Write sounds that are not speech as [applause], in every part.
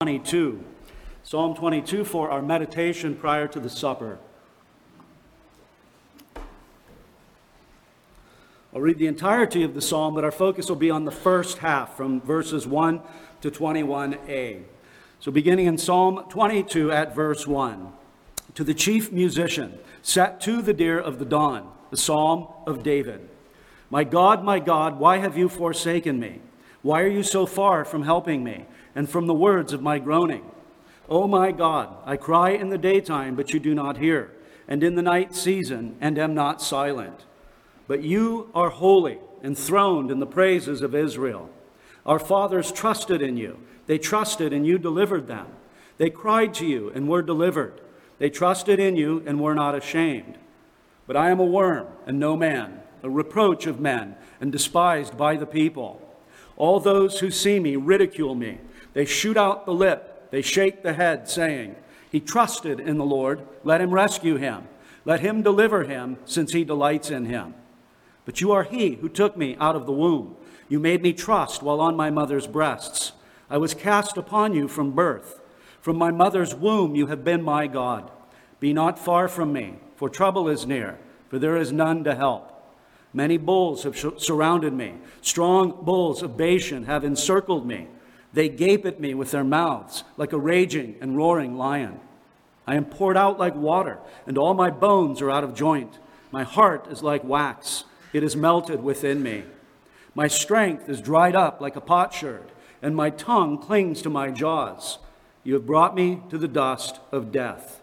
22. Psalm 22 for our meditation prior to the supper. I'll read the entirety of the psalm, but our focus will be on the first half from verses 1 to 21a. So, beginning in Psalm 22 at verse 1 To the chief musician, set to the deer of the dawn, the psalm of David. My God, my God, why have you forsaken me? Why are you so far from helping me and from the words of my groaning? O oh my God, I cry in the daytime, but you do not hear, and in the night season, and am not silent. But you are holy, enthroned in the praises of Israel. Our fathers trusted in you. They trusted, and you delivered them. They cried to you, and were delivered. They trusted in you, and were not ashamed. But I am a worm, and no man, a reproach of men, and despised by the people. All those who see me ridicule me. They shoot out the lip, they shake the head, saying, He trusted in the Lord. Let him rescue him. Let him deliver him, since he delights in him. But you are he who took me out of the womb. You made me trust while on my mother's breasts. I was cast upon you from birth. From my mother's womb you have been my God. Be not far from me, for trouble is near, for there is none to help. Many bulls have surrounded me. Strong bulls of Bashan have encircled me. They gape at me with their mouths like a raging and roaring lion. I am poured out like water, and all my bones are out of joint. My heart is like wax it is melted within me. My strength is dried up like a potsherd, and my tongue clings to my jaws. You have brought me to the dust of death.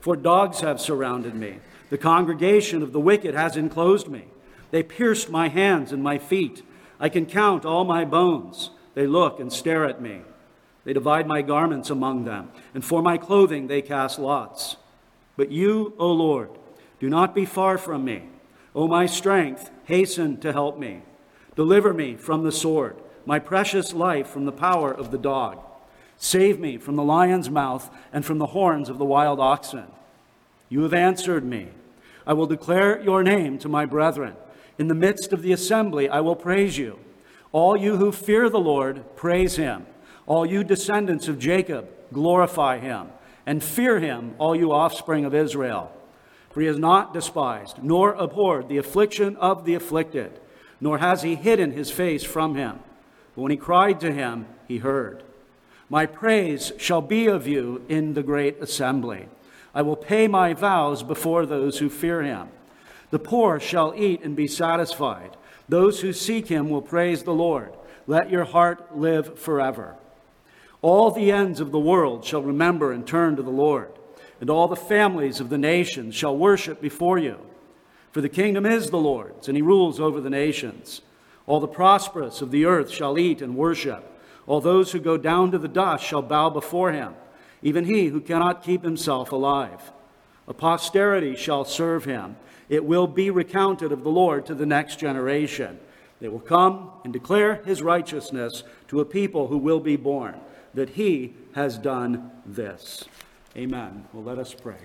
For dogs have surrounded me. The congregation of the wicked has enclosed me. They pierced my hands and my feet. I can count all my bones. They look and stare at me. They divide my garments among them, and for my clothing they cast lots. But you, O Lord, do not be far from me. O my strength, hasten to help me. Deliver me from the sword, my precious life from the power of the dog. Save me from the lion's mouth and from the horns of the wild oxen. You have answered me. I will declare your name to my brethren. In the midst of the assembly, I will praise you. All you who fear the Lord, praise him. All you descendants of Jacob, glorify him. And fear him, all you offspring of Israel. For he has not despised, nor abhorred the affliction of the afflicted, nor has he hidden his face from him. But when he cried to him, he heard. My praise shall be of you in the great assembly. I will pay my vows before those who fear him. The poor shall eat and be satisfied. Those who seek him will praise the Lord. Let your heart live forever. All the ends of the world shall remember and turn to the Lord and all the families of the nations shall worship before you. For the kingdom is the Lord's, and he rules over the nations. All the prosperous of the earth shall eat and worship. All those who go down to the dust shall bow before him, even he who cannot keep himself alive. A posterity shall serve him. It will be recounted of the Lord to the next generation. They will come and declare his righteousness to a people who will be born, that he has done this. Amen. Well, let us pray.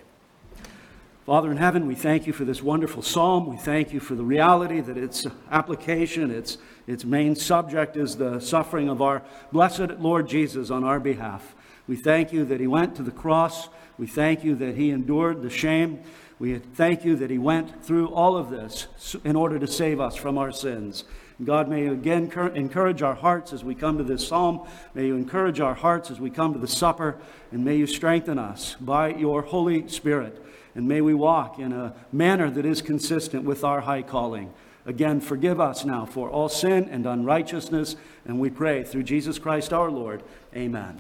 Father in heaven, we thank you for this wonderful psalm. We thank you for the reality that its application, its, its main subject is the suffering of our blessed Lord Jesus on our behalf. We thank you that he went to the cross. We thank you that he endured the shame. We thank you that he went through all of this in order to save us from our sins. God, may you again encourage our hearts as we come to this psalm. May you encourage our hearts as we come to the supper. And may you strengthen us by your Holy Spirit. And may we walk in a manner that is consistent with our high calling. Again, forgive us now for all sin and unrighteousness. And we pray through Jesus Christ our Lord. Amen.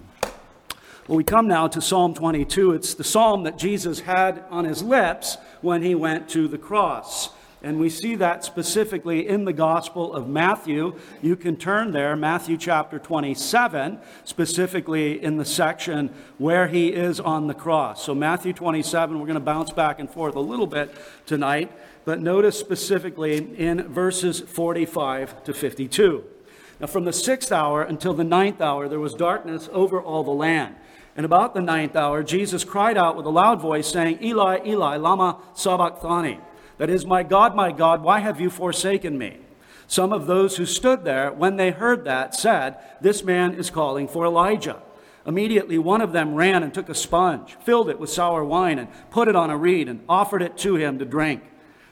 Well, we come now to Psalm 22. It's the psalm that Jesus had on his lips when he went to the cross. And we see that specifically in the Gospel of Matthew. You can turn there, Matthew chapter 27, specifically in the section where he is on the cross. So, Matthew 27, we're going to bounce back and forth a little bit tonight, but notice specifically in verses 45 to 52. Now, from the sixth hour until the ninth hour, there was darkness over all the land. And about the ninth hour, Jesus cried out with a loud voice, saying, Eli, Eli, Lama Sabachthani that is, My God, my God, why have you forsaken me? Some of those who stood there, when they heard that, said, This man is calling for Elijah. Immediately, one of them ran and took a sponge, filled it with sour wine, and put it on a reed, and offered it to him to drink.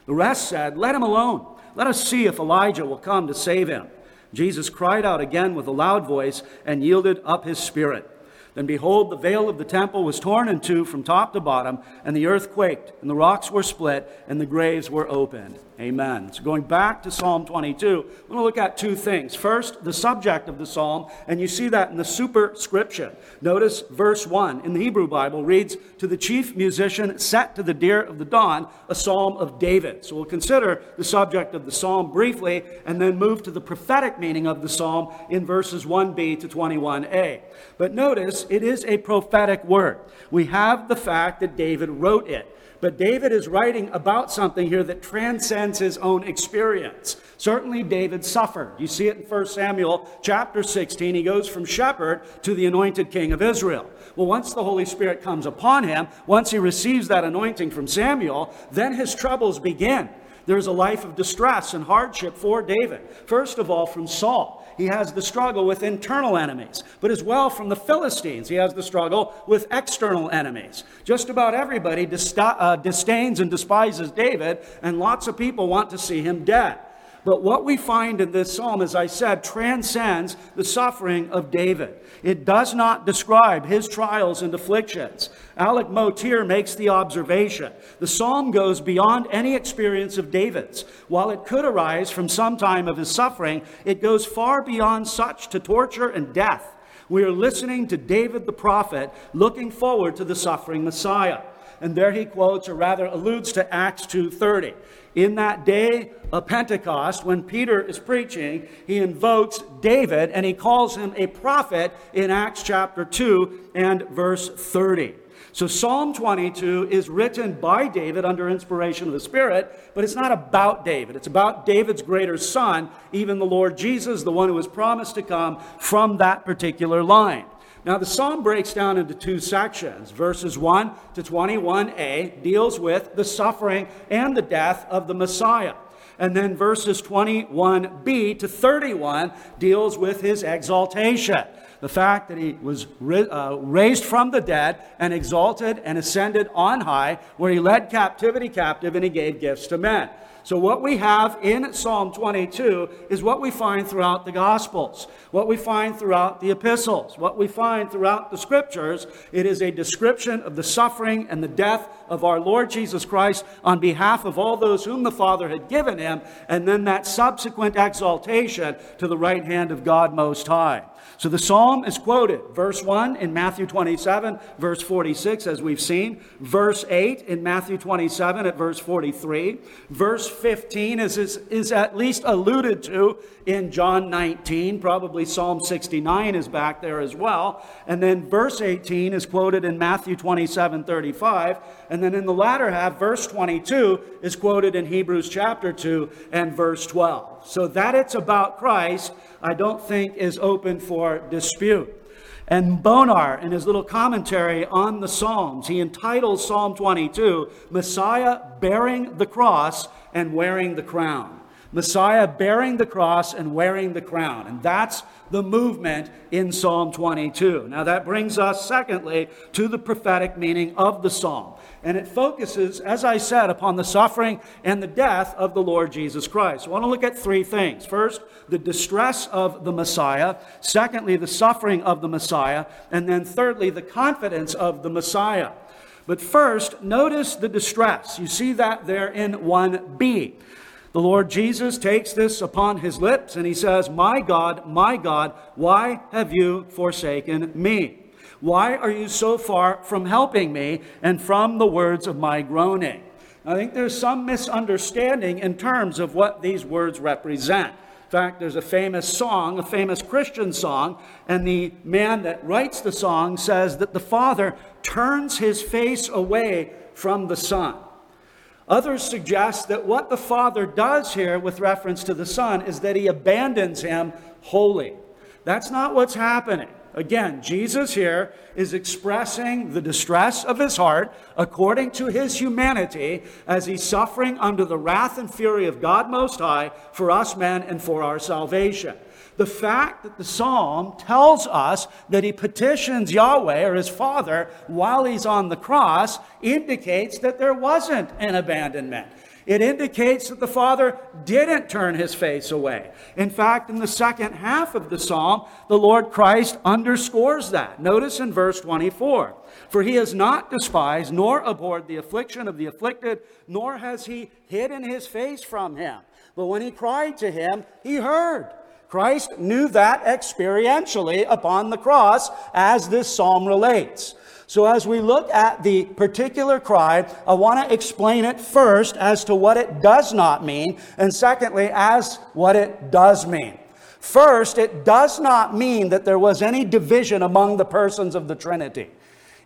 The rest said, Let him alone. Let us see if Elijah will come to save him. Jesus cried out again with a loud voice and yielded up his spirit. Then behold, the veil of the temple was torn in two from top to bottom, and the earth quaked, and the rocks were split, and the graves were opened. Amen. So going back to Psalm 22, we're going to look at two things. First, the subject of the psalm, and you see that in the superscription. Notice verse 1 in the Hebrew Bible reads, To the chief musician set to the deer of the dawn, a psalm of David. So we'll consider the subject of the psalm briefly, and then move to the prophetic meaning of the psalm in verses 1b to 21a. But notice it is a prophetic word. We have the fact that David wrote it. But David is writing about something here that transcends his own experience. Certainly, David suffered. You see it in 1 Samuel chapter 16. He goes from shepherd to the anointed king of Israel. Well, once the Holy Spirit comes upon him, once he receives that anointing from Samuel, then his troubles begin. There's a life of distress and hardship for David. First of all, from Saul he has the struggle with internal enemies. But as well from the Philistines, he has the struggle with external enemies. Just about everybody uh, disdains and despises David, and lots of people want to see him dead. But what we find in this psalm, as I said, transcends the suffering of David. It does not describe his trials and afflictions. Alec Motyer makes the observation the psalm goes beyond any experience of David's. While it could arise from some time of his suffering, it goes far beyond such to torture and death. We are listening to David the prophet looking forward to the suffering Messiah. And there he quotes, or rather alludes to Acts 2:30 in that day of Pentecost, when Peter is preaching, he invokes David and he calls him a prophet in Acts chapter 2 and verse 30. So Psalm 22 is written by David under inspiration of the Spirit, but it's not about David. It's about David's greater son, even the Lord Jesus, the one who was promised to come from that particular line. Now, the psalm breaks down into two sections. Verses 1 to 21a deals with the suffering and the death of the Messiah. And then verses 21b to 31 deals with his exaltation. The fact that he was uh, raised from the dead and exalted and ascended on high, where he led captivity captive and he gave gifts to men. So, what we have in Psalm 22 is what we find throughout the Gospels, what we find throughout the epistles, what we find throughout the Scriptures. It is a description of the suffering and the death of our Lord Jesus Christ on behalf of all those whom the Father had given him, and then that subsequent exaltation to the right hand of God Most High. So the psalm is quoted, verse 1 in Matthew 27, verse 46, as we've seen, verse 8 in Matthew 27 at verse 43, verse 15 is, is, is at least alluded to in John 19, probably Psalm 69 is back there as well, and then verse 18 is quoted in Matthew 27, 35, and then in the latter half, verse 22 is quoted in Hebrews chapter 2 and verse 12. So that it's about Christ I don't think is open for dispute. And Bonar, in his little commentary on the Psalms, he entitles Psalm 22 Messiah bearing the cross and wearing the crown. Messiah bearing the cross and wearing the crown. And that's the movement in Psalm 22. Now, that brings us, secondly, to the prophetic meaning of the psalm. And it focuses, as I said, upon the suffering and the death of the Lord Jesus Christ. I want to look at three things. First, the distress of the Messiah. Secondly, the suffering of the Messiah. And then thirdly, the confidence of the Messiah. But first, notice the distress. You see that there in 1b. The Lord Jesus takes this upon his lips and he says, My God, my God, why have you forsaken me? Why are you so far from helping me and from the words of my groaning? I think there's some misunderstanding in terms of what these words represent. In fact, there's a famous song, a famous Christian song, and the man that writes the song says that the Father turns his face away from the Son. Others suggest that what the Father does here with reference to the Son is that he abandons him wholly. That's not what's happening. Again, Jesus here is expressing the distress of his heart according to his humanity as he's suffering under the wrath and fury of God Most High for us men and for our salvation. The fact that the psalm tells us that he petitions Yahweh or his father while he's on the cross indicates that there wasn't an abandonment. It indicates that the Father didn't turn his face away. In fact, in the second half of the psalm, the Lord Christ underscores that. Notice in verse 24 For he has not despised nor abhorred the affliction of the afflicted, nor has he hidden his face from him. But when he cried to him, he heard. Christ knew that experientially upon the cross, as this psalm relates. So, as we look at the particular cry, I want to explain it first as to what it does not mean, and secondly, as what it does mean. First, it does not mean that there was any division among the persons of the Trinity.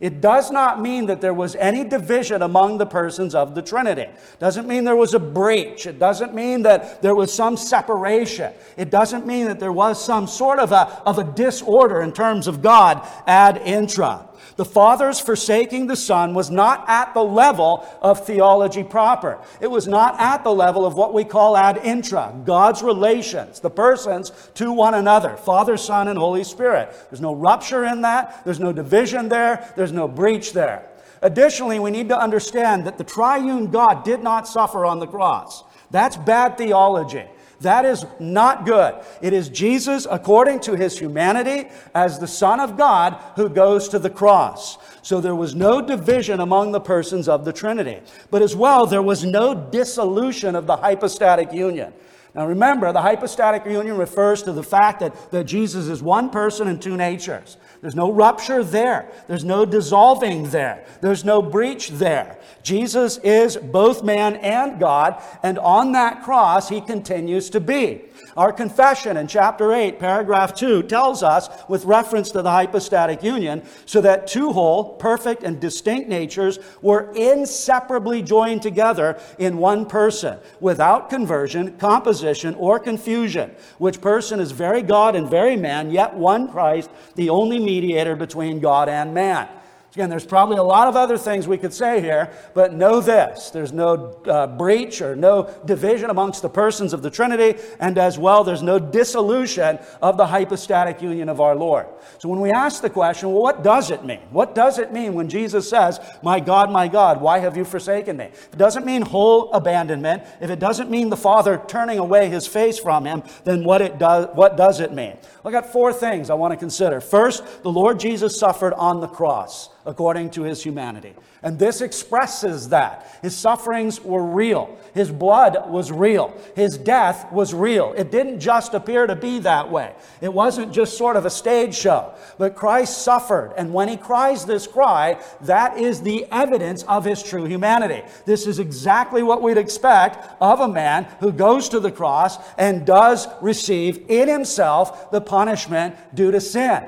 It does not mean that there was any division among the persons of the Trinity. Doesn't mean there was a breach. It doesn't mean that there was some separation. It doesn't mean that there was some sort of a, of a disorder in terms of God ad intra. The Father's forsaking the Son was not at the level of theology proper. It was not at the level of what we call ad intra, God's relations, the persons to one another, Father, Son, and Holy Spirit. There's no rupture in that, there's no division there, there's no breach there. Additionally, we need to understand that the triune God did not suffer on the cross. That's bad theology. That is not good. It is Jesus, according to his humanity, as the Son of God, who goes to the cross. So there was no division among the persons of the Trinity. But as well, there was no dissolution of the hypostatic union. Now remember, the hypostatic union refers to the fact that, that Jesus is one person and two natures. There's no rupture there. There's no dissolving there. There's no breach there. Jesus is both man and God, and on that cross, he continues to be. Our confession in chapter 8, paragraph 2, tells us, with reference to the hypostatic union, so that two whole, perfect, and distinct natures were inseparably joined together in one person, without conversion, composition, or confusion, which person is very God and very man, yet one Christ, the only mediator between God and man. Again, there's probably a lot of other things we could say here, but know this there's no uh, breach or no division amongst the persons of the Trinity, and as well, there's no dissolution of the hypostatic union of our Lord. So when we ask the question, well, what does it mean? What does it mean when Jesus says, My God, my God, why have you forsaken me? If it doesn't mean whole abandonment, if it doesn't mean the Father turning away his face from him, then what, it does, what does it mean? I got four things I want to consider. First, the Lord Jesus suffered on the cross according to his humanity. And this expresses that. His sufferings were real. His blood was real. His death was real. It didn't just appear to be that way. It wasn't just sort of a stage show. But Christ suffered. And when he cries this cry, that is the evidence of his true humanity. This is exactly what we'd expect of a man who goes to the cross and does receive in himself the punishment due to sin.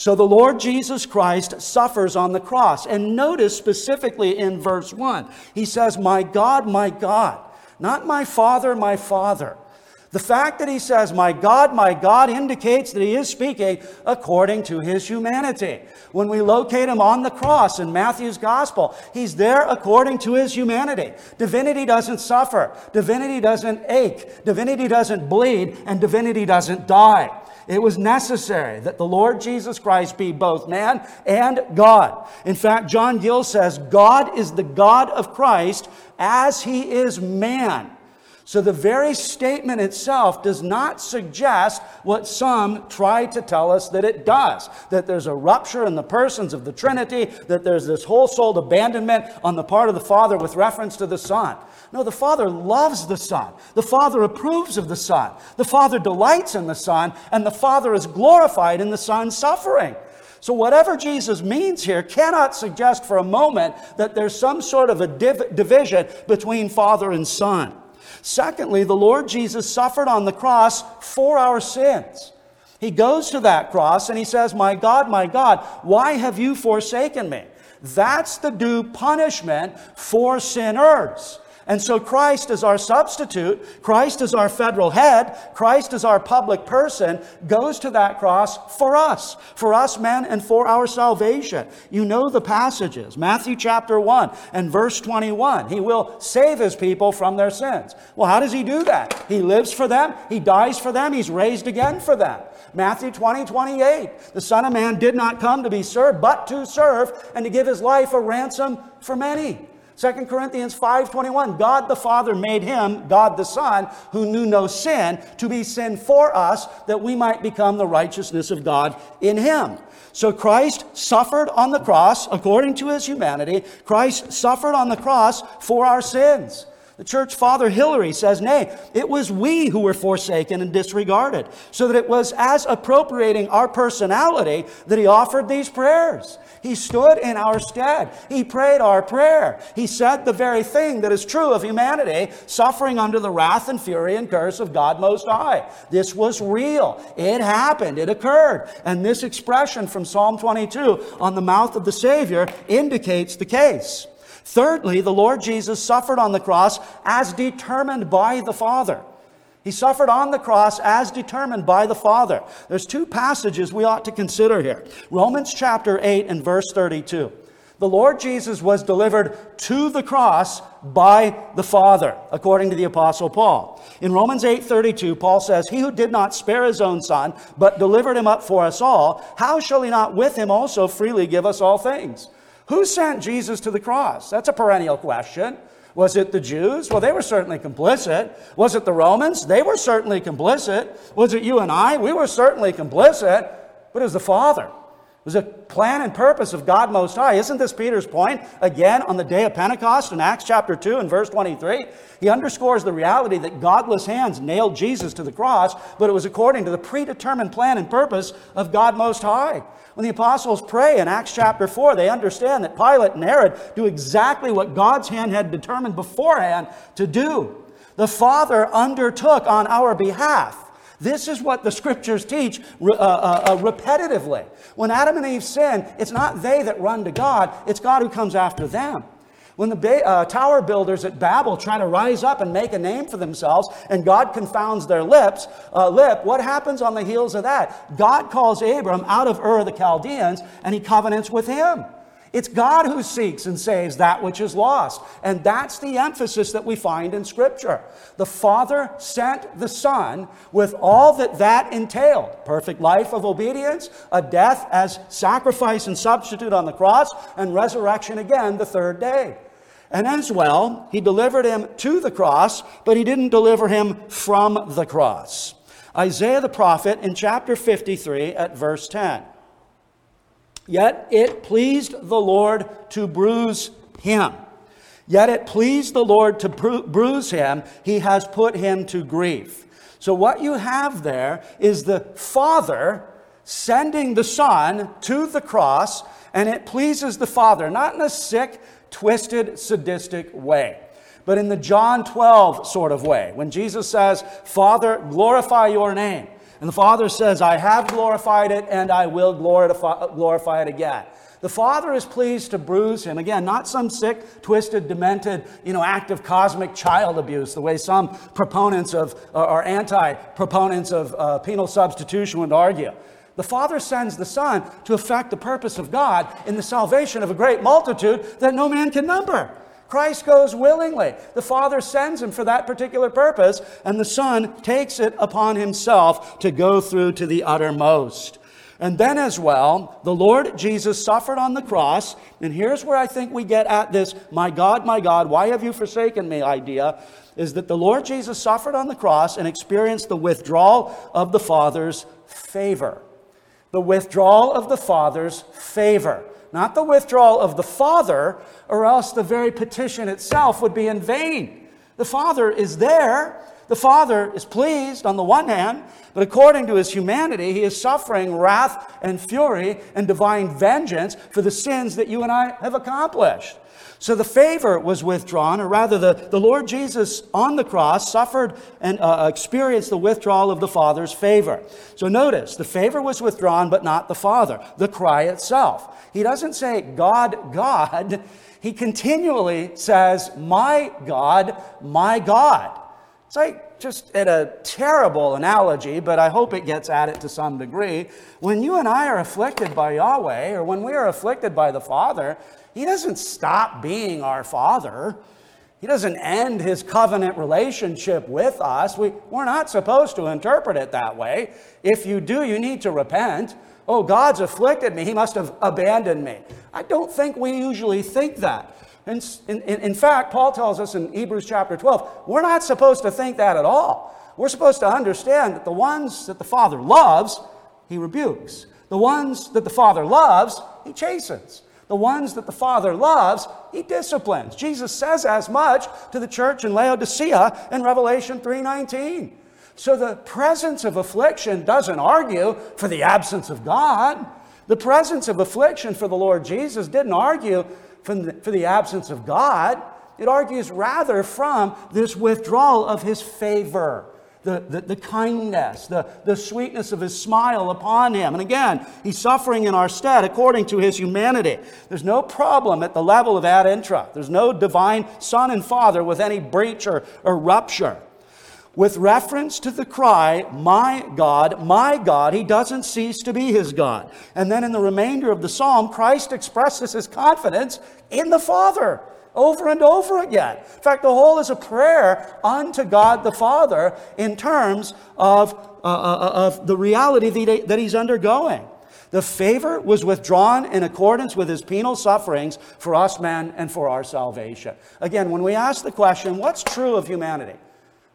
So the Lord Jesus Christ suffers on the cross. And notice specifically in verse 1, he says, My God, my God, not my Father, my Father. The fact that he says, My God, my God, indicates that he is speaking according to his humanity. When we locate him on the cross in Matthew's gospel, he's there according to his humanity. Divinity doesn't suffer, divinity doesn't ache, divinity doesn't bleed, and divinity doesn't die. It was necessary that the Lord Jesus Christ be both man and God. In fact, John Gill says, God is the God of Christ as he is man. So the very statement itself does not suggest what some try to tell us that it does that there's a rupture in the persons of the Trinity, that there's this whole souled abandonment on the part of the Father with reference to the Son. No, the Father loves the Son. The Father approves of the Son. The Father delights in the Son, and the Father is glorified in the Son's suffering. So, whatever Jesus means here cannot suggest for a moment that there's some sort of a div- division between Father and Son. Secondly, the Lord Jesus suffered on the cross for our sins. He goes to that cross and he says, My God, my God, why have you forsaken me? That's the due punishment for sinners. And so Christ is our substitute, Christ is our federal head, Christ is our public person, goes to that cross for us, for us men and for our salvation. You know the passages. Matthew chapter 1 and verse 21. He will save his people from their sins. Well, how does he do that? He lives for them, he dies for them, he's raised again for them. Matthew 20, 28. The Son of Man did not come to be served, but to serve and to give his life a ransom for many. 2 Corinthians 5:21 God the Father made him God the Son who knew no sin to be sin for us that we might become the righteousness of God in him. So Christ suffered on the cross according to his humanity. Christ suffered on the cross for our sins. The church father Hilary says, Nay, it was we who were forsaken and disregarded, so that it was as appropriating our personality that he offered these prayers. He stood in our stead. He prayed our prayer. He said the very thing that is true of humanity, suffering under the wrath and fury and curse of God Most High. This was real. It happened. It occurred. And this expression from Psalm 22 on the mouth of the Savior indicates the case. Thirdly, the Lord Jesus suffered on the cross as determined by the Father. He suffered on the cross as determined by the Father. There's two passages we ought to consider here. Romans chapter 8 and verse 32. The Lord Jesus was delivered to the cross by the Father, according to the apostle Paul. In Romans 8:32, Paul says, "He who did not spare his own son, but delivered him up for us all, how shall he not with him also freely give us all things?" Who sent Jesus to the cross? That's a perennial question. Was it the Jews? Well, they were certainly complicit. Was it the Romans? They were certainly complicit. Was it you and I? We were certainly complicit. But it was the Father. Was a plan and purpose of God Most High. Isn't this Peter's point? Again, on the day of Pentecost in Acts chapter 2 and verse 23, he underscores the reality that godless hands nailed Jesus to the cross, but it was according to the predetermined plan and purpose of God Most High. When the apostles pray in Acts chapter 4, they understand that Pilate and Herod do exactly what God's hand had determined beforehand to do. The Father undertook on our behalf. This is what the scriptures teach uh, uh, uh, repetitively. When Adam and Eve sin, it's not they that run to God, it's God who comes after them. When the ba- uh, tower builders at Babel try to rise up and make a name for themselves, and God confounds their lips, uh, lip, what happens on the heels of that? God calls Abram out of Ur of the Chaldeans, and he covenants with him. It's God who seeks and saves that which is lost. And that's the emphasis that we find in Scripture. The Father sent the Son with all that that entailed perfect life of obedience, a death as sacrifice and substitute on the cross, and resurrection again the third day. And as well, he delivered him to the cross, but he didn't deliver him from the cross. Isaiah the prophet in chapter 53 at verse 10. Yet it pleased the Lord to bruise him. Yet it pleased the Lord to bruise him. He has put him to grief. So, what you have there is the Father sending the Son to the cross, and it pleases the Father, not in a sick, twisted, sadistic way, but in the John 12 sort of way. When Jesus says, Father, glorify your name. And the Father says, I have glorified it and I will glorify, it again. The Father is pleased to bruise him. Again, not some sick, twisted, demented, you know, act of cosmic child abuse, the way some proponents of, or anti proponents of uh, penal substitution would argue. The Father sends the Son to effect the purpose of God in the salvation of a great multitude that no man can number. Christ goes willingly. The Father sends him for that particular purpose, and the Son takes it upon himself to go through to the uttermost. And then, as well, the Lord Jesus suffered on the cross. And here's where I think we get at this, my God, my God, why have you forsaken me idea, is that the Lord Jesus suffered on the cross and experienced the withdrawal of the Father's favor. The withdrawal of the Father's favor not the withdrawal of the Father, or else the very petition itself would be in vain. The Father is there. The Father is pleased on the one hand, but according to his humanity, he is suffering wrath and fury and divine vengeance for the sins that you and I have accomplished. So the favor was withdrawn, or rather, the, the Lord Jesus on the cross suffered and uh, experienced the withdrawal of the Father's favor. So notice, the favor was withdrawn, but not the Father, the cry itself. He doesn't say, God, God. He continually says, My God, my God. It's like just at a terrible analogy, but I hope it gets at it to some degree. When you and I are afflicted by Yahweh, or when we are afflicted by the Father, he doesn't stop being our Father. He doesn't end his covenant relationship with us. We, we're not supposed to interpret it that way. If you do, you need to repent. Oh, God's afflicted me. He must have abandoned me. I don't think we usually think that. In, in, in fact, Paul tells us in Hebrews chapter 12, we're not supposed to think that at all. We're supposed to understand that the ones that the Father loves, he rebukes. The ones that the Father loves, he chastens. The ones that the Father loves, He disciplines. Jesus says as much to the church in Laodicea in Revelation 3:19. So the presence of affliction doesn't argue for the absence of God. The presence of affliction for the Lord Jesus didn't argue the, for the absence of God. It argues rather from this withdrawal of His favor the, the, the, kindness, the, the sweetness of his smile upon him. And again, he's suffering in our stead according to his humanity. There's no problem at the level of ad intra. There's no divine son and father with any breach or, or rupture. With reference to the cry, My God, my God, he doesn't cease to be his God. And then in the remainder of the psalm, Christ expresses his confidence in the Father over and over again. In fact, the whole is a prayer unto God the Father in terms of, uh, uh, of the reality that he's undergoing. The favor was withdrawn in accordance with his penal sufferings for us men and for our salvation. Again, when we ask the question, what's true of humanity?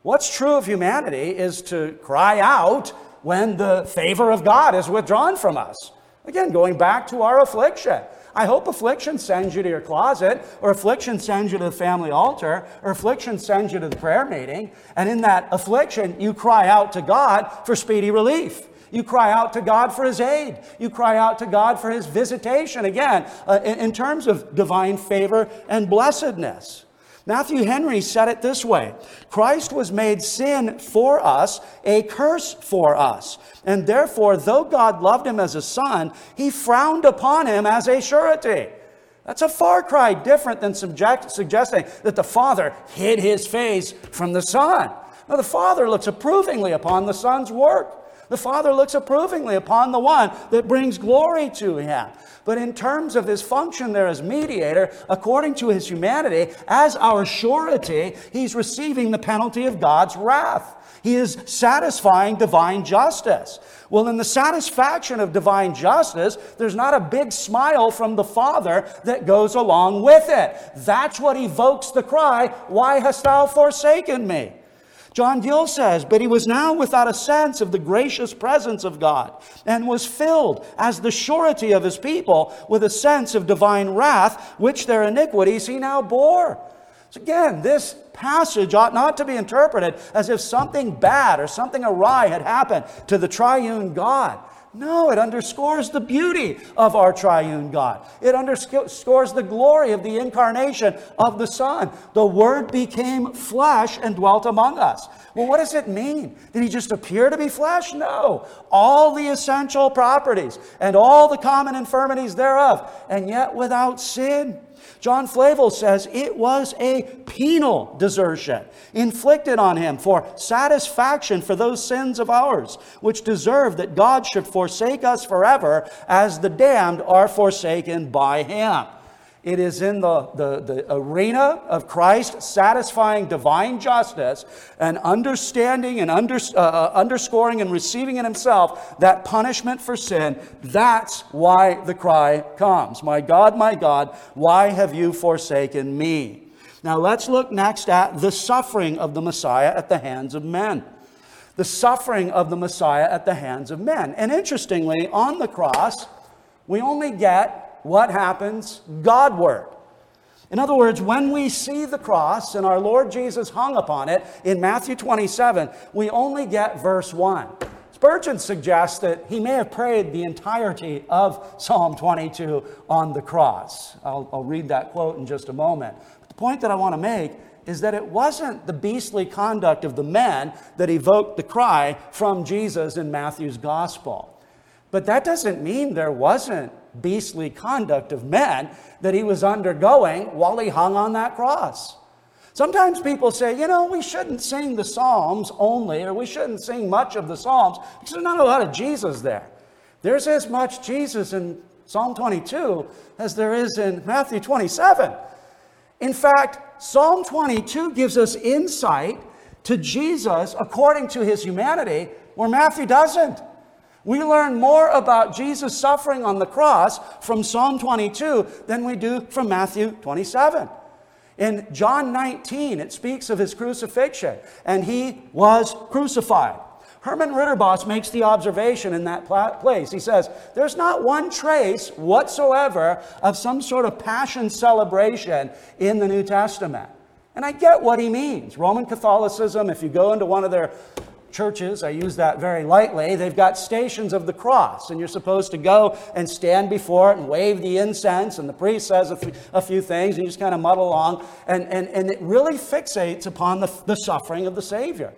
What's true of humanity is to cry out when the favor of God is withdrawn from us. Again, going back to our affliction. I hope affliction sends you to your closet, or affliction sends you to the family altar, or affliction sends you to the prayer meeting. And in that affliction, you cry out to God for speedy relief. You cry out to God for His aid. You cry out to God for His visitation. Again, uh, in, in terms of divine favor and blessedness. Matthew Henry said it this way Christ was made sin for us, a curse for us. And therefore, though God loved him as a son, he frowned upon him as a surety. That's a far cry different than subject, suggesting that the Father hid his face from the Son. Now, the Father looks approvingly upon the Son's work. The Father looks approvingly upon the one that brings glory to him. But in terms of his function there as mediator, according to his humanity, as our surety, he's receiving the penalty of God's wrath. He is satisfying divine justice. Well, in the satisfaction of divine justice, there's not a big smile from the Father that goes along with it. That's what evokes the cry, Why hast thou forsaken me? John Gill says, But he was now without a sense of the gracious presence of God, and was filled, as the surety of his people, with a sense of divine wrath, which their iniquities he now bore. So again, this passage ought not to be interpreted as if something bad or something awry had happened to the triune God. No, it underscores the beauty of our triune God. It underscores the glory of the incarnation of the Son. The Word became flesh and dwelt among us. Well, what does it mean? Did he just appear to be flesh? No. All the essential properties and all the common infirmities thereof, and yet without sin. John Flavel says it was a penal desertion inflicted on him for satisfaction for those sins of ours, which deserve that God should forsake us forever as the damned are forsaken by him. It is in the, the, the arena of Christ satisfying divine justice and understanding and under, uh, uh, underscoring and receiving in himself that punishment for sin. That's why the cry comes My God, my God, why have you forsaken me? Now let's look next at the suffering of the Messiah at the hands of men. The suffering of the Messiah at the hands of men. And interestingly, on the cross, we only get what happens Godward. In other words, when we see the cross and our Lord Jesus hung upon it in Matthew 27, we only get verse 1. Spurgeon suggests that he may have prayed the entirety of Psalm 22 on the cross. I'll, I'll read that quote in just a moment. But the point that I want to make is that it wasn't the beastly conduct of the men that evoked the cry from Jesus in Matthew's gospel. But that doesn't mean there wasn't beastly conduct of men that he was undergoing while he hung on that cross. Sometimes people say, you know, we shouldn't sing the Psalms only, or we shouldn't sing much of the Psalms because there's not a lot of Jesus there. There's as much Jesus in Psalm 22 as there is in Matthew 27. In fact, Psalm 22 gives us insight to Jesus according to his humanity, where Matthew doesn't. We learn more about Jesus' suffering on the cross from Psalm 22 than we do from Matthew 27. In John 19, it speaks of his crucifixion, and he was crucified. Herman Ridderbos makes the observation in that place. He says, There's not one trace whatsoever of some sort of passion celebration in the New Testament. And I get what he means. Roman Catholicism, if you go into one of their churches, I use that very lightly, they've got stations of the cross, and you're supposed to go and stand before it and wave the incense, and the priest says a, f- a few things, and you just kind of muddle along, and, and, and it really fixates upon the, the suffering of the Savior.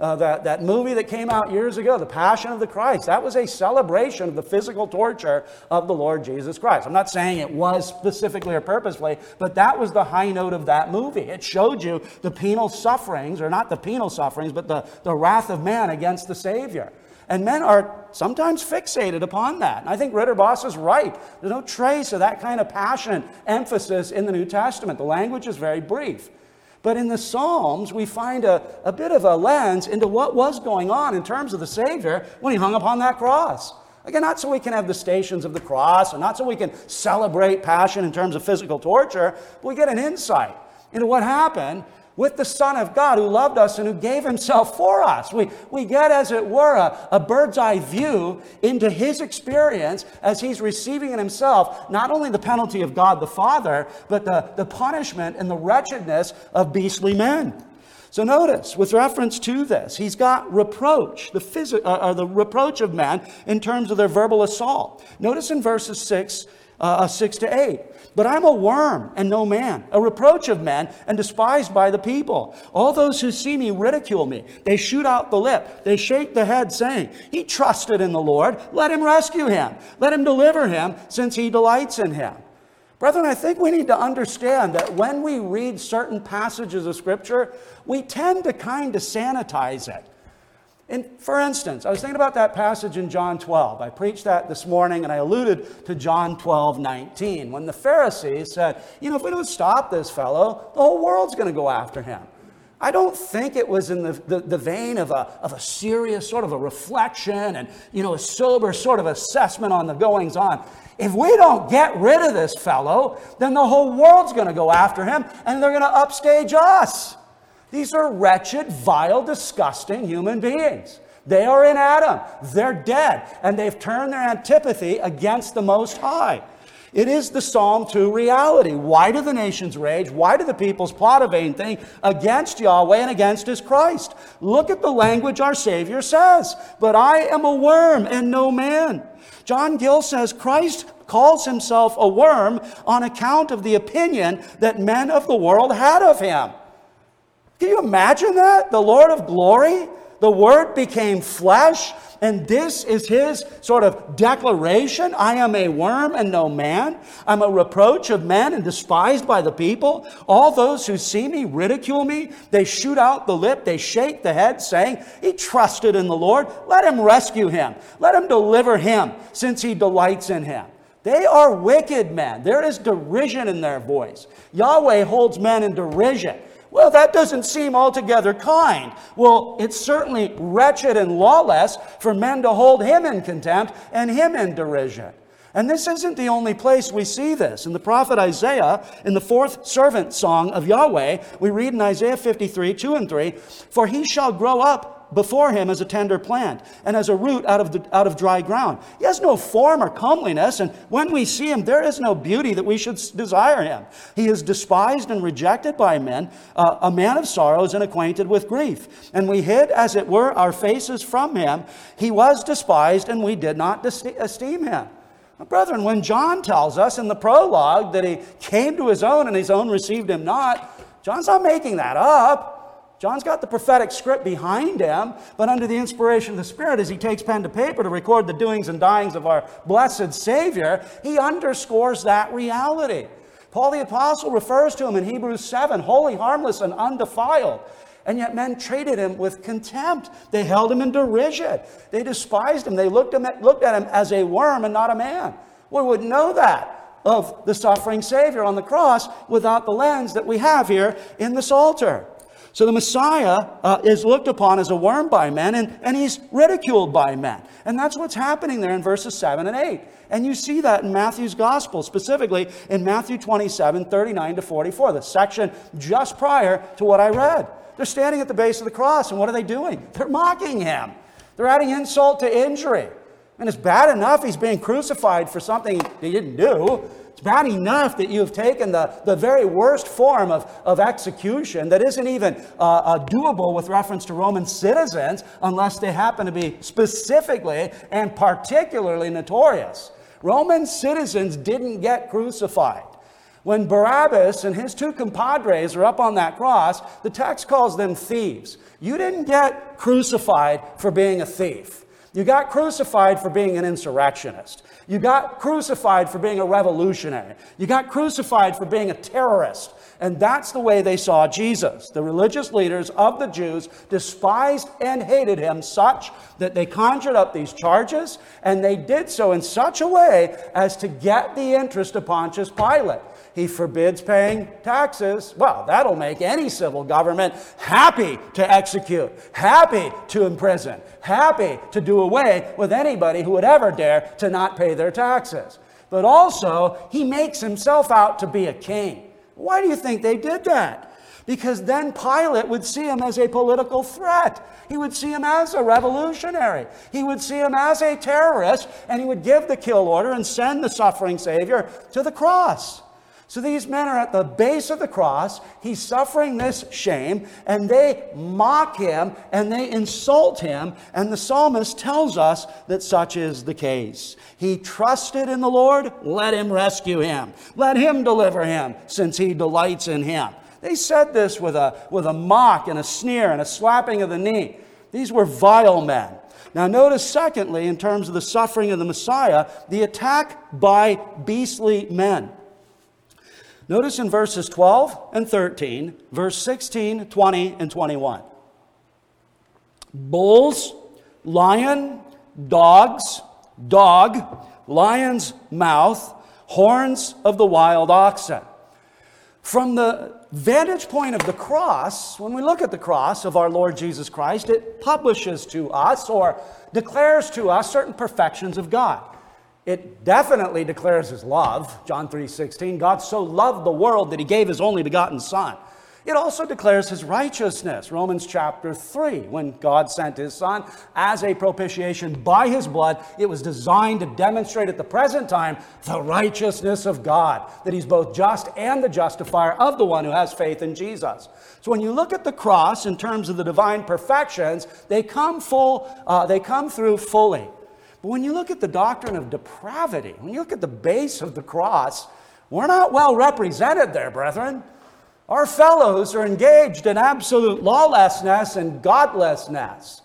Uh, that, that movie that came out years ago, The Passion of the Christ, that was a celebration of the physical torture of the Lord Jesus Christ. I'm not saying it was specifically or purposefully, but that was the high note of that movie. It showed you the penal sufferings, or not the penal sufferings, but the, the wrath of man against the Savior. And men are sometimes fixated upon that. And I think Ridderbos is right. There's no trace of that kind of passion emphasis in the New Testament. The language is very brief. But in the Psalms, we find a, a bit of a lens into what was going on in terms of the Savior when he hung upon that cross. Again, not so we can have the stations of the cross, and not so we can celebrate passion in terms of physical torture, but we get an insight into what happened with the Son of God who loved us and who gave himself for us. We, we get, as it were, a, a bird's eye view into his experience as he's receiving in himself not only the penalty of God the Father, but the, the punishment and the wretchedness of beastly men. So notice, with reference to this, he's got reproach, the, phys- uh, uh, the reproach of men in terms of their verbal assault. Notice in verses 6, uh, 6 to 8. But I'm a worm and no man, a reproach of men and despised by the people. All those who see me ridicule me. They shoot out the lip. They shake the head, saying, He trusted in the Lord. Let him rescue him. Let him deliver him, since he delights in him. Brethren, I think we need to understand that when we read certain passages of Scripture, we tend to kind of sanitize it. And for instance, I was thinking about that passage in John 12. I preached that this morning and I alluded to John 12, 19, when the Pharisees said, You know, if we don't stop this fellow, the whole world's going to go after him. I don't think it was in the, the, the, vein of a, of a serious sort of a reflection and, you know, a sober sort of assessment on the goings on. If we don't get rid of this fellow, then the whole world's going to go after him and they're going to upstage us. These are wretched, vile, disgusting human beings. They are in Adam. They're dead. And they've turned their antipathy against the Most High. It is the Psalm 2 reality. Why do the nations rage? Why do the peoples plot a vain thing against Yahweh and against his Christ? Look at the language our Savior says. But I am a worm and no man. John Gill says Christ calls himself a worm on account of the opinion that men of the world had of him. Can you imagine that? The Lord of glory, the Word became flesh, and this is his sort of declaration I am a worm and no man. I'm a reproach of men and despised by the people. All those who see me ridicule me. They shoot out the lip, they shake the head, saying, He trusted in the Lord. Let him rescue him, let him deliver him, since he delights in him. They are wicked men. There is derision in their voice. Yahweh holds men in derision. Well, that doesn't seem altogether kind. Well, it's certainly wretched and lawless for men to hold him in contempt and him in derision. And this isn't the only place we see this. In the prophet Isaiah, in the fourth servant song of Yahweh, we read in Isaiah 53, 2 and 3, For he shall grow up before him as a tender plant and as a root out of, the, out of dry ground. He has no form or comeliness, and when we see him, there is no beauty that we should desire him. He is despised and rejected by men, uh, a man of sorrows and acquainted with grief. And we hid, as it were, our faces from him. He was despised, and we did not esteem him. Brethren, when John tells us in the prologue that he came to his own and his own received him not, John's not making that up. John's got the prophetic script behind him, but under the inspiration of the Spirit, as he takes pen to paper to record the doings and dyings of our blessed Savior, he underscores that reality. Paul the Apostle refers to him in Hebrews 7 holy, harmless, and undefiled. And yet men treated him with contempt. They held him in derision. They despised him. They looked, him at, looked at him as a worm and not a man. We wouldn't know that of the suffering Savior on the cross without the lens that we have here in the Psalter. So the Messiah uh, is looked upon as a worm by men and, and he's ridiculed by men. And that's what's happening there in verses 7 and 8. And you see that in Matthew's gospel, specifically in Matthew 27 39 to 44, the section just prior to what I read. They're standing at the base of the cross, and what are they doing? They're mocking him. They're adding insult to injury. And it's bad enough he's being crucified for something he didn't do. It's bad enough that you've taken the, the very worst form of, of execution that isn't even uh, uh, doable with reference to Roman citizens unless they happen to be specifically and particularly notorious. Roman citizens didn't get crucified. When Barabbas and his two compadres are up on that cross, the text calls them thieves. You didn't get crucified for being a thief. You got crucified for being an insurrectionist. You got crucified for being a revolutionary. You got crucified for being a terrorist. And that's the way they saw Jesus. The religious leaders of the Jews despised and hated him such that they conjured up these charges, and they did so in such a way as to get the interest of Pontius Pilate. He forbids paying taxes. Well, that'll make any civil government happy to execute, happy to imprison, happy to do away with anybody who would ever dare to not pay their taxes. But also, he makes himself out to be a king. Why do you think they did that? Because then Pilate would see him as a political threat. He would see him as a revolutionary. He would see him as a terrorist, and he would give the kill order and send the suffering Savior to the cross. So these men are at the base of the cross. He's suffering this shame, and they mock him and they insult him. And the psalmist tells us that such is the case. He trusted in the Lord, let him rescue him. Let him deliver him, since he delights in him. They said this with a, with a mock and a sneer and a slapping of the knee. These were vile men. Now, notice, secondly, in terms of the suffering of the Messiah, the attack by beastly men. Notice in verses 12 and 13, verse 16, 20, and 21. Bulls, lion, dogs, dog, lion's mouth, horns of the wild oxen. From the vantage point of the cross, when we look at the cross of our Lord Jesus Christ, it publishes to us or declares to us certain perfections of God. It definitely declares his love, John 3:16. God so loved the world that he gave his only begotten son. It also declares his righteousness, Romans chapter 3, when God sent his son as a propitiation by his blood. It was designed to demonstrate at the present time the righteousness of God, that he's both just and the justifier of the one who has faith in Jesus. So when you look at the cross in terms of the divine perfections, they come full, uh, they come through fully. But when you look at the doctrine of depravity, when you look at the base of the cross, we're not well represented there, brethren. Our fellows are engaged in absolute lawlessness and godlessness.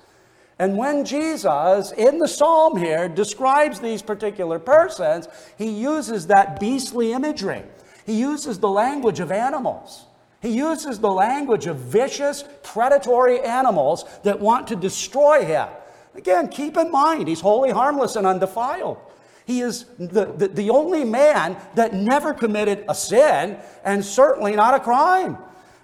And when Jesus, in the psalm here, describes these particular persons, he uses that beastly imagery. He uses the language of animals. He uses the language of vicious, predatory animals that want to destroy him. Again, keep in mind, he's wholly harmless and undefiled. He is the, the, the, only man that never committed a sin and certainly not a crime.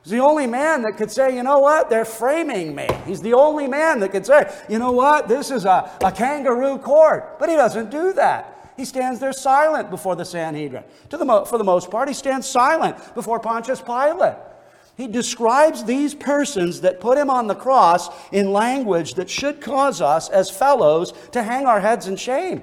He's the only man that could say, you know what, they're framing me. He's the only man that could say, you know what, this is a, a kangaroo court. But he doesn't do that. He stands there silent before the Sanhedrin. The mo- for the most part, he stands silent before Pontius Pilate. He describes these persons that put him on the cross in language that should cause us as fellows to hang our heads in shame.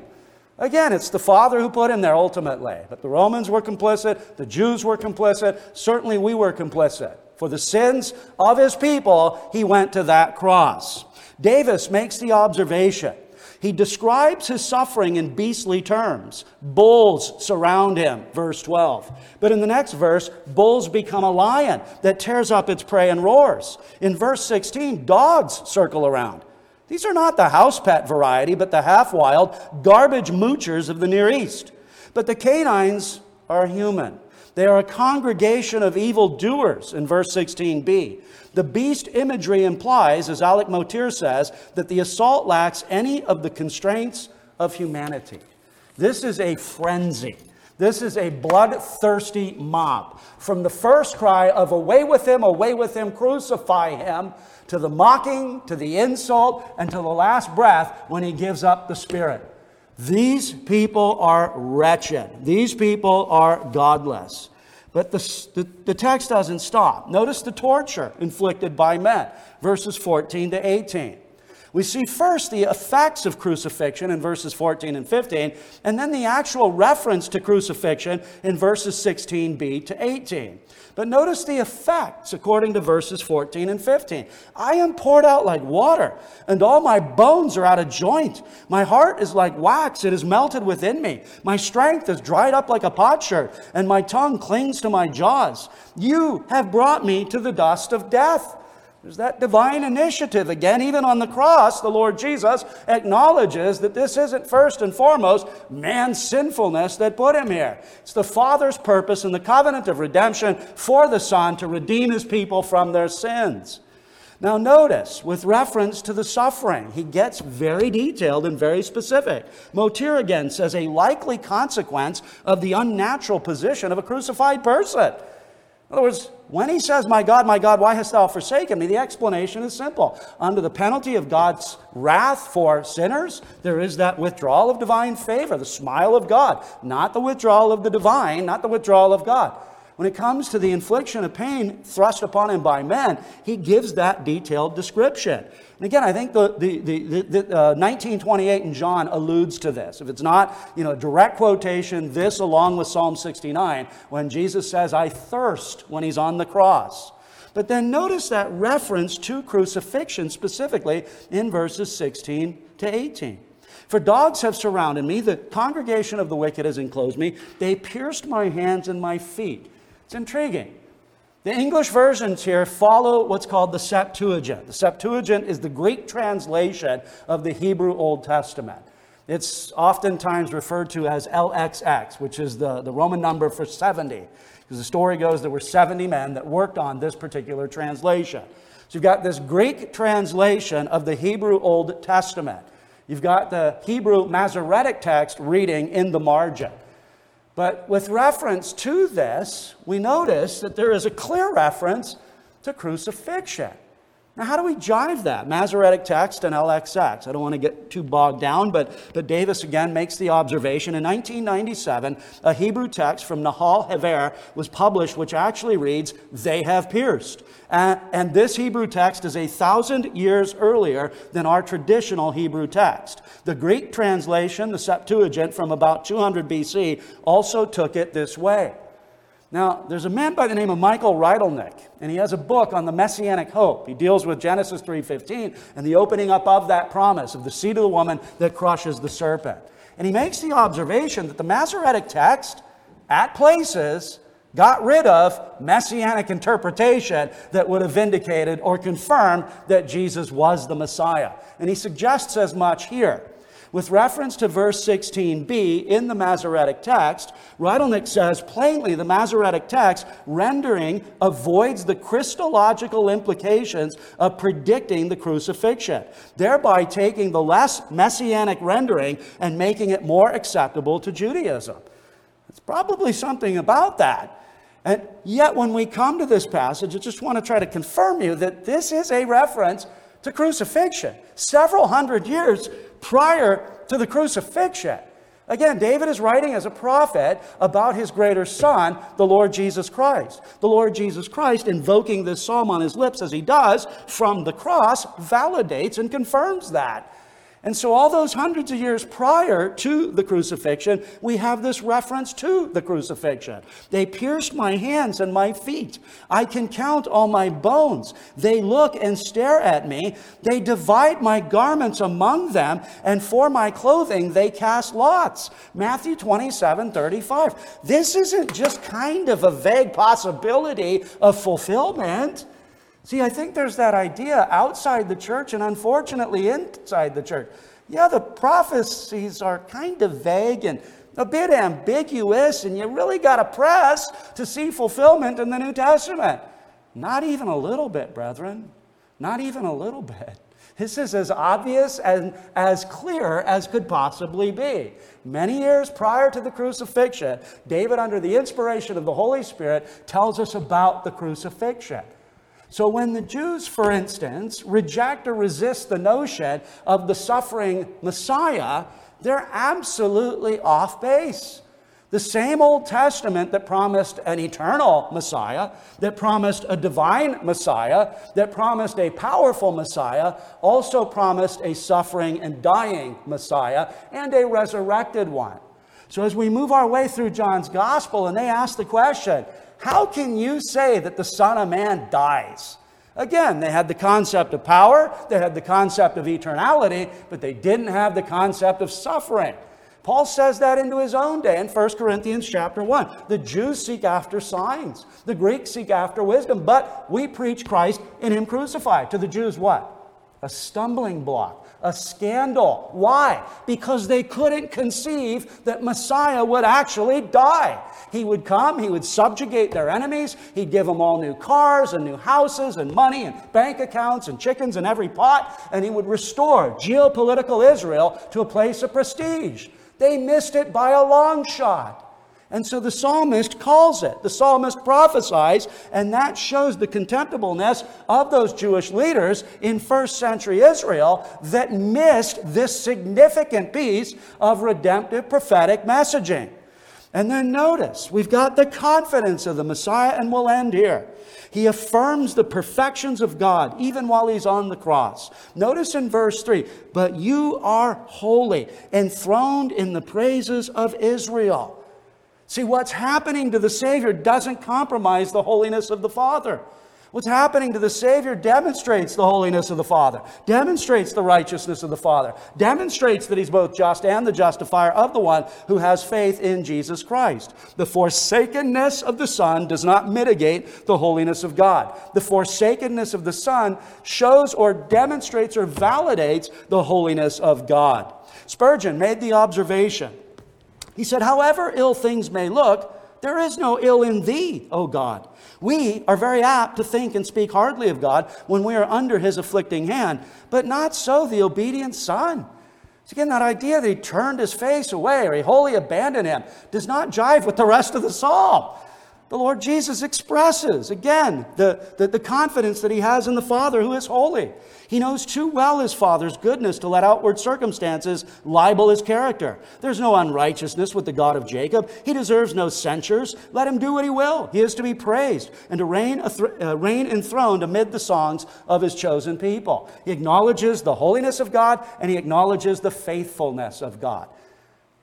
Again, it's the Father who put him there ultimately. But the Romans were complicit, the Jews were complicit, certainly we were complicit. For the sins of his people, he went to that cross. Davis makes the observation he describes his suffering in beastly terms. Bulls surround him, verse 12. But in the next verse, bulls become a lion that tears up its prey and roars. In verse 16, dogs circle around. These are not the house pet variety, but the half wild, garbage moochers of the Near East. But the canines are human. They are a congregation of evil doers in verse 16b. The beast imagery implies, as Alec Motyer says, that the assault lacks any of the constraints of humanity. This is a frenzy. This is a bloodthirsty mob. From the first cry of, Away with him, away with him, crucify him, to the mocking, to the insult, and to the last breath when he gives up the spirit. These people are wretched. These people are godless. But the, the, the, text doesn't stop. Notice the torture inflicted by men, verses 14 to 18. We see first the effects of crucifixion in verses 14 and 15, and then the actual reference to crucifixion in verses 16b to 18. But notice the effects according to verses 14 and 15. I am poured out like water, and all my bones are out of joint. My heart is like wax, it is melted within me. My strength is dried up like a potsherd, and my tongue clings to my jaws. You have brought me to the dust of death. There's that divine initiative again. Even on the cross, the Lord Jesus acknowledges that this isn't first and foremost man's sinfulness that put him here. It's the Father's purpose in the covenant of redemption for the Son to redeem his people from their sins. Now, notice, with reference to the suffering, he gets very detailed and very specific. Motyer again says a likely consequence of the unnatural position of a crucified person. In other words, when he says, My God, my God, why hast thou forsaken me? The explanation is simple. Under the penalty of God's wrath for sinners, there is that withdrawal of divine favor, the smile of God, not the withdrawal of the divine, not the withdrawal of God. When it comes to the infliction of pain thrust upon him by men, he gives that detailed description. And again, I think the, the, the, the uh, 1928 in John alludes to this. If it's not, you know, direct quotation, this along with Psalm 69, when Jesus says, I thirst when he's on the cross. But then notice that reference to crucifixion specifically in verses 16 to 18. For dogs have surrounded me, the congregation of the wicked has enclosed me, they pierced my hands and my feet. It's intriguing. The English versions here follow what's called the Septuagint. The Septuagint is the Greek translation of the Hebrew Old Testament. It's oftentimes referred to as LXX, which is the, the Roman number for 70. Because the story goes there were 70 men that worked on this particular translation. So you've got this Greek translation of the Hebrew Old Testament. You've got the Hebrew Masoretic text reading in the margin. But with reference to this, we notice that there is a clear reference to crucifixion. Now, how do we jive that? Masoretic text and LXX. I don't want to get too bogged down, but, but Davis again makes the observation. In 1997, a Hebrew text from Nahal Hever was published, which actually reads, They have pierced. And, and this Hebrew text is a thousand years earlier than our traditional Hebrew text. The Greek translation, the Septuagint from about 200 BC, also took it this way. Now, there's a man by the name of Michael Rydelnik, and he has a book on the messianic hope. He deals with Genesis 3:15 and the opening up of that promise of the seed of the woman that crushes the serpent. And he makes the observation that the Masoretic text at places got rid of messianic interpretation that would have vindicated or confirmed that Jesus was the Messiah. And he suggests as much here. With reference to verse 16b in the Masoretic text, Rydelnik says plainly the Masoretic text rendering avoids the Christological implications of predicting the crucifixion, thereby taking the less messianic rendering and making it more acceptable to Judaism. It's probably something about that. And yet, when we come to this passage, I just want to try to confirm you that this is a reference to crucifixion. Several hundred years prior to the crucifixion. Again, David is writing as a prophet about his greater son, the Lord Jesus Christ. The Lord Jesus Christ, invoking this psalm on his lips as he does from the cross, validates and confirms that. And so, all those hundreds of years prior to the crucifixion, we have this reference to the crucifixion. They pierced my hands and my feet. I can count all my bones. They look and stare at me. They divide my garments among them, and for my clothing they cast lots. Matthew 27 35. This isn't just kind of a vague possibility of fulfillment. See, I think there's that idea outside the church and unfortunately inside the church. Yeah, the prophecies are kind of vague and a bit ambiguous, and you really got to press to see fulfillment in the New Testament. Not even a little bit, brethren. Not even a little bit. This is as obvious and as clear as could possibly be. Many years prior to the crucifixion, David, under the inspiration of the Holy Spirit, tells us about the crucifixion. So, when the Jews, for instance, reject or resist the notion of the suffering Messiah, they're absolutely off base. The same Old Testament that promised an eternal Messiah, that promised a divine Messiah, that promised a powerful Messiah, also promised a suffering and dying Messiah and a resurrected one. So, as we move our way through John's gospel and they ask the question, how can you say that the Son of Man dies? Again, they had the concept of power, they had the concept of eternality, but they didn't have the concept of suffering. Paul says that into his own day in 1 Corinthians chapter 1. The Jews seek after signs, the Greeks seek after wisdom, but we preach Christ in him crucified. To the Jews, what? A stumbling block a scandal. Why? Because they couldn't conceive that Messiah would actually die. He would come, he would subjugate their enemies, he'd give them all new cars and new houses and money and bank accounts and chickens in every pot, and he would restore geopolitical Israel to a place of prestige. They missed it by a long shot. And so the psalmist calls it. The psalmist prophesies, and that shows the contemptibleness of those Jewish leaders in first century Israel that missed this significant piece of redemptive prophetic messaging. And then notice, we've got the confidence of the Messiah, and we'll end here. He affirms the perfections of God even while he's on the cross. Notice in verse 3 But you are holy, enthroned in the praises of Israel. See, what's happening to the Savior doesn't compromise the holiness of the Father. What's happening to the Savior demonstrates the holiness of the Father, demonstrates the righteousness of the Father, demonstrates that He's both just and the justifier of the one who has faith in Jesus Christ. The forsakenness of the Son does not mitigate the holiness of God. The forsakenness of the Son shows or demonstrates or validates the holiness of God. Spurgeon made the observation he said, However ill things may look, there is no ill in thee, O God. We are very apt to think and speak hardly of God when we are under his afflicting hand, but not so the obedient Son. So again, that idea that he turned his face away or he wholly abandoned him does not jive with the rest of the psalm the Lord Jesus expresses, again, the, the, the, confidence that he has in the Father who is holy. He knows too well his Father's goodness to let outward circumstances libel his character. There's no unrighteousness with the God of Jacob. He deserves no censures. Let him do what he will. He is to be praised and to reign, uh, reign enthroned amid the songs of his chosen people. He acknowledges the holiness of God and he acknowledges the faithfulness of God.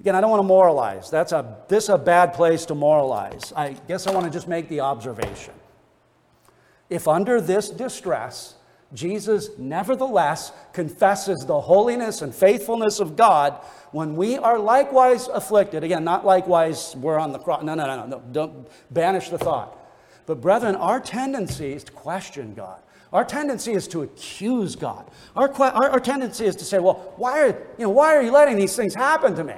Again, I don't want to moralize. That's a, this is a bad place to moralize. I guess I want to just make the observation. If under this distress, Jesus nevertheless confesses the holiness and faithfulness of God when we are likewise afflicted. Again, not likewise we're on the cross. No, no, no, no. Don't banish the thought. But, brethren, our tendency is to question God. Our tendency is to accuse God. Our, our, our tendency is to say, well, why are, you know, why are you letting these things happen to me?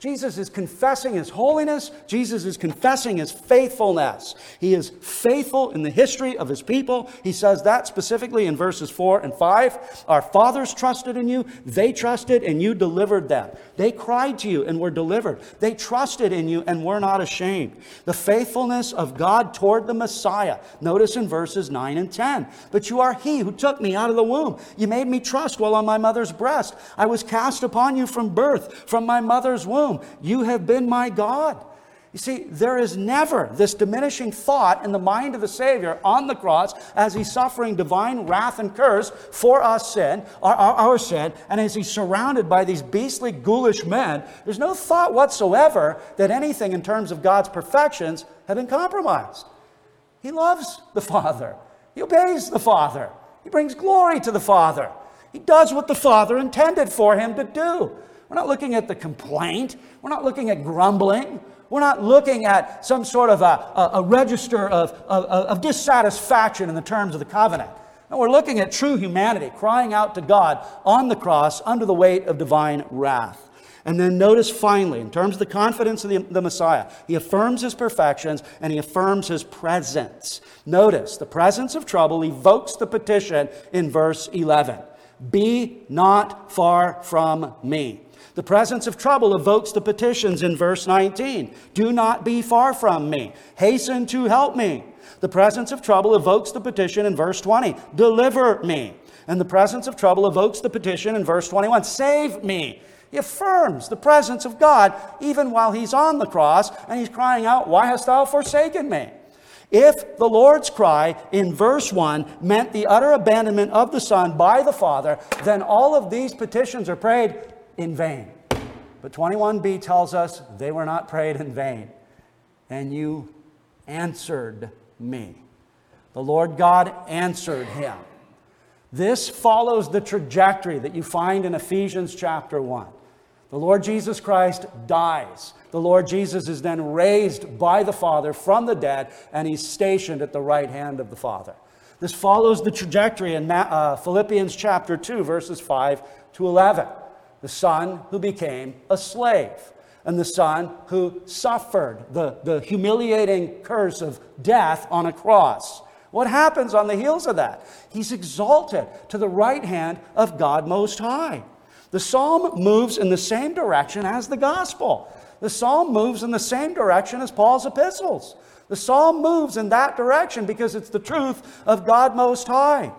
Jesus is confessing his holiness. Jesus is confessing his faithfulness. He is faithful in the history of his people. He says that specifically in verses 4 and 5. Our fathers trusted in you. They trusted and you delivered them. They cried to you and were delivered. They trusted in you and were not ashamed. The faithfulness of God toward the Messiah. Notice in verses 9 and 10. But you are he who took me out of the womb. You made me trust while on my mother's breast. I was cast upon you from birth, from my mother's womb. You have been my God. You see, there is never this diminishing thought in the mind of the Savior on the cross as he's suffering divine wrath and curse for our sin, our, our, our, sin, and as he's surrounded by these beastly, ghoulish men. There's no thought whatsoever that anything in terms of God's perfections have been compromised. He loves the Father, he obeys the Father, he brings glory to the Father. He does what the Father intended for him to do. We're not looking at the complaint. We're not looking at grumbling. We're not looking at some sort of a, a, a register of, of, of dissatisfaction in the terms of the covenant. No, we're looking at true humanity crying out to God on the cross under the weight of divine wrath. And then notice finally, in terms of the confidence of the, the, Messiah, he affirms his perfections and he affirms his presence. Notice the presence of trouble evokes the petition in verse 11 Be not far from me. The presence of trouble evokes the petitions in verse 19 Do not be far from me. Hasten to help me. The presence of trouble evokes the petition in verse 20 Deliver me. And the presence of trouble evokes the petition in verse 21 Save me. He affirms the presence of God even while he's on the cross and he's crying out, Why hast thou forsaken me? If the Lord's cry in verse 1 meant the utter abandonment of the Son by the Father, then all of these petitions are prayed in vain. But 21b tells us they were not prayed in vain. And you answered me. The Lord God answered him. This follows the trajectory that you find in Ephesians chapter 1. The Lord Jesus Christ dies. The Lord Jesus is then raised by the Father from the dead, and he's stationed at the right hand of the Father. This follows the trajectory in uh, Philippians chapter 2, verses 5 to 11 the son who became a slave, and the son who suffered the, the humiliating curse of death on a cross. What happens on the heels of that? He's exalted to the right hand of God Most High. The psalm moves in the same direction as the gospel. The psalm moves in the same direction as Paul's epistles. The psalm moves in that direction because it's the truth of God Most High.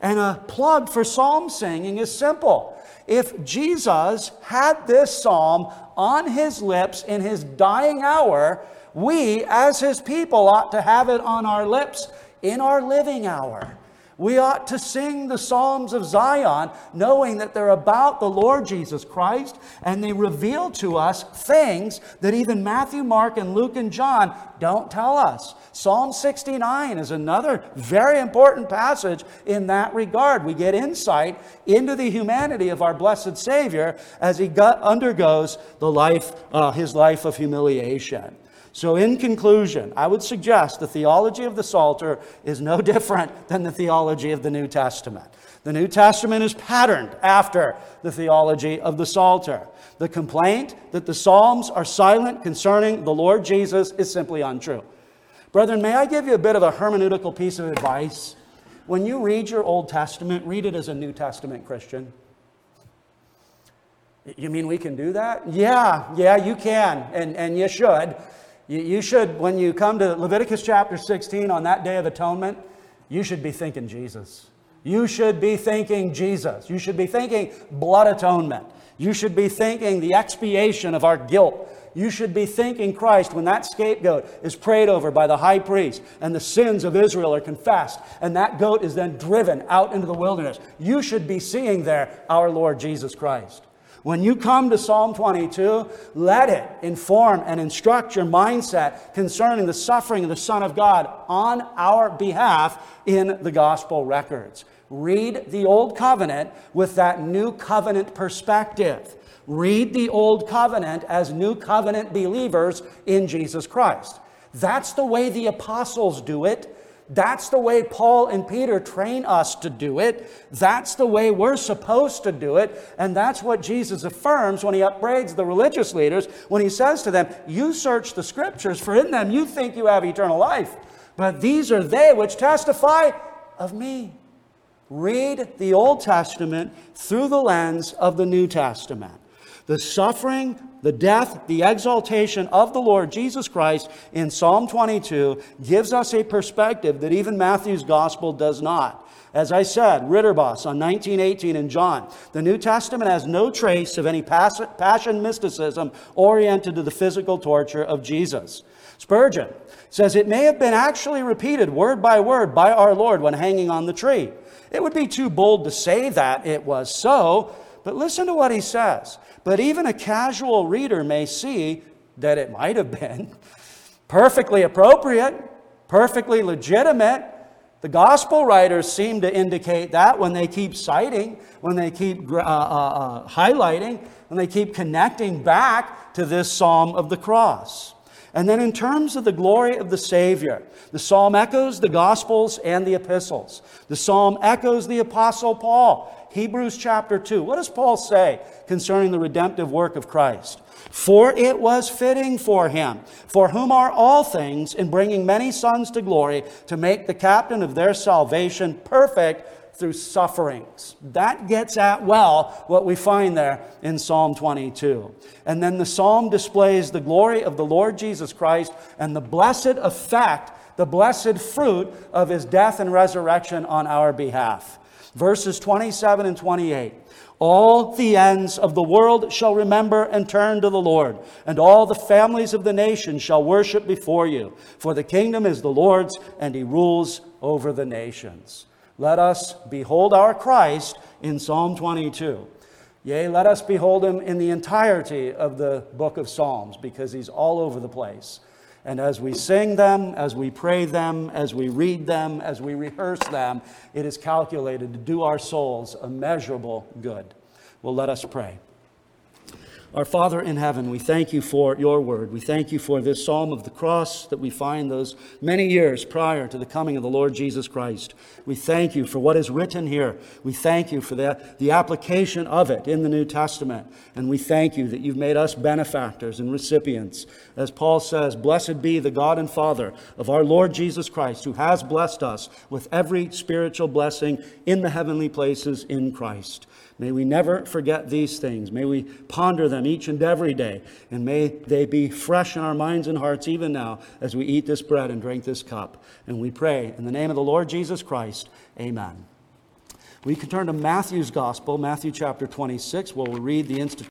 And a plug for psalm singing is simple if Jesus had this psalm on his lips in his dying hour, we, as his people, ought to have it on our lips in our living hour. We ought to sing the Psalms of Zion, knowing that they're about the Lord Jesus Christ, and they reveal to us things that even Matthew, Mark, and Luke and John don't tell us. Psalm 69 is another very important passage in that regard. We get insight into the humanity of our blessed Savior as he undergoes the life, uh, his life of humiliation. So, in conclusion, I would suggest the theology of the Psalter is no [laughs] different than the theology of the New Testament. The New Testament is patterned after the theology of the Psalter. The complaint that the Psalms are silent concerning the Lord Jesus is simply untrue. Brethren, may I give you a bit of a hermeneutical piece of advice? When you read your Old Testament, read it as a New Testament Christian. You mean we can do that? Yeah, yeah, you can, and, and you should. You, you should, when you come to Leviticus chapter 16 on that day of atonement, you should be thinking Jesus. You should be thinking Jesus. You should be thinking blood atonement. You should be thinking the expiation of our guilt. You should be thinking Christ when that scapegoat is prayed over by the high priest and the sins of Israel are confessed and that goat is then driven out into the wilderness. You should be seeing there our Lord Jesus Christ. When you come to Psalm 22, let it inform and instruct your mindset concerning the suffering of the Son of God on our behalf in the gospel records. Read the Old Covenant with that new covenant perspective. Read the Old Covenant as new covenant believers in Jesus Christ. That's the way the apostles do it. That's the way Paul and Peter train us to do it. That's the way we're supposed to do it. And that's what Jesus affirms when he upbraids the religious leaders when he says to them, You search the scriptures, for in them you think you have eternal life. But these are they which testify of me. Read the Old Testament through the lens of the New Testament. The suffering, the death, the exaltation of the Lord Jesus Christ in Psalm 22 gives us a perspective that even Matthew's gospel does not. As I said, Ridderbos on 1918 in John, the New Testament has no trace of any passion mysticism oriented to the physical torture of Jesus. Spurgeon says it may have been actually repeated word by word by our Lord when hanging on the tree. It would be too bold to say that it was so, but listen to what he says. But even a casual reader may see that it might have been [laughs] perfectly appropriate, perfectly legitimate. The gospel writers seem to indicate that when they keep citing, when they keep uh, uh, uh, highlighting, when they keep connecting back to this psalm of the cross. And then, in terms of the glory of the Savior, the psalm echoes the Gospels and the epistles. The psalm echoes the Apostle Paul. Hebrews chapter 2. What does Paul say concerning the redemptive work of Christ? For it was fitting for him, for whom are all things, in bringing many sons to glory, to make the captain of their salvation perfect through sufferings. That gets at well what we find there in Psalm 22. And then the psalm displays the glory of the Lord Jesus Christ and the blessed effect, the blessed fruit of his death and resurrection on our behalf. Verses 27 and 28. All the ends of the world shall remember and turn to the Lord, and all the families of the nations shall worship before you. For the kingdom is the Lord's, and he rules over the nations. Let us behold our Christ in Psalm 22. Yea, let us behold him in the entirety of the book of Psalms, because he's all over the place. And as we sing them, as we pray them, as we read them, as we rehearse them, it is calculated to do our souls immeasurable good. Well, let us pray. Our Father in heaven, we thank you for your word. We thank you for this psalm of the cross that we find those many years prior to the coming of the Lord Jesus Christ. We thank you for what is written here. We thank you for the, the application of it in the New Testament. And we thank you that you've made us benefactors and recipients. As Paul says, Blessed be the God and Father of our Lord Jesus Christ, who has blessed us with every spiritual blessing in the heavenly places in Christ. May we never forget these things. May we ponder them each and every day. And may they be fresh in our minds and hearts even now as we eat this bread and drink this cup. And we pray in the name of the Lord Jesus Christ. Amen. We can turn to Matthew's Gospel, Matthew chapter 26, where we'll read the institution.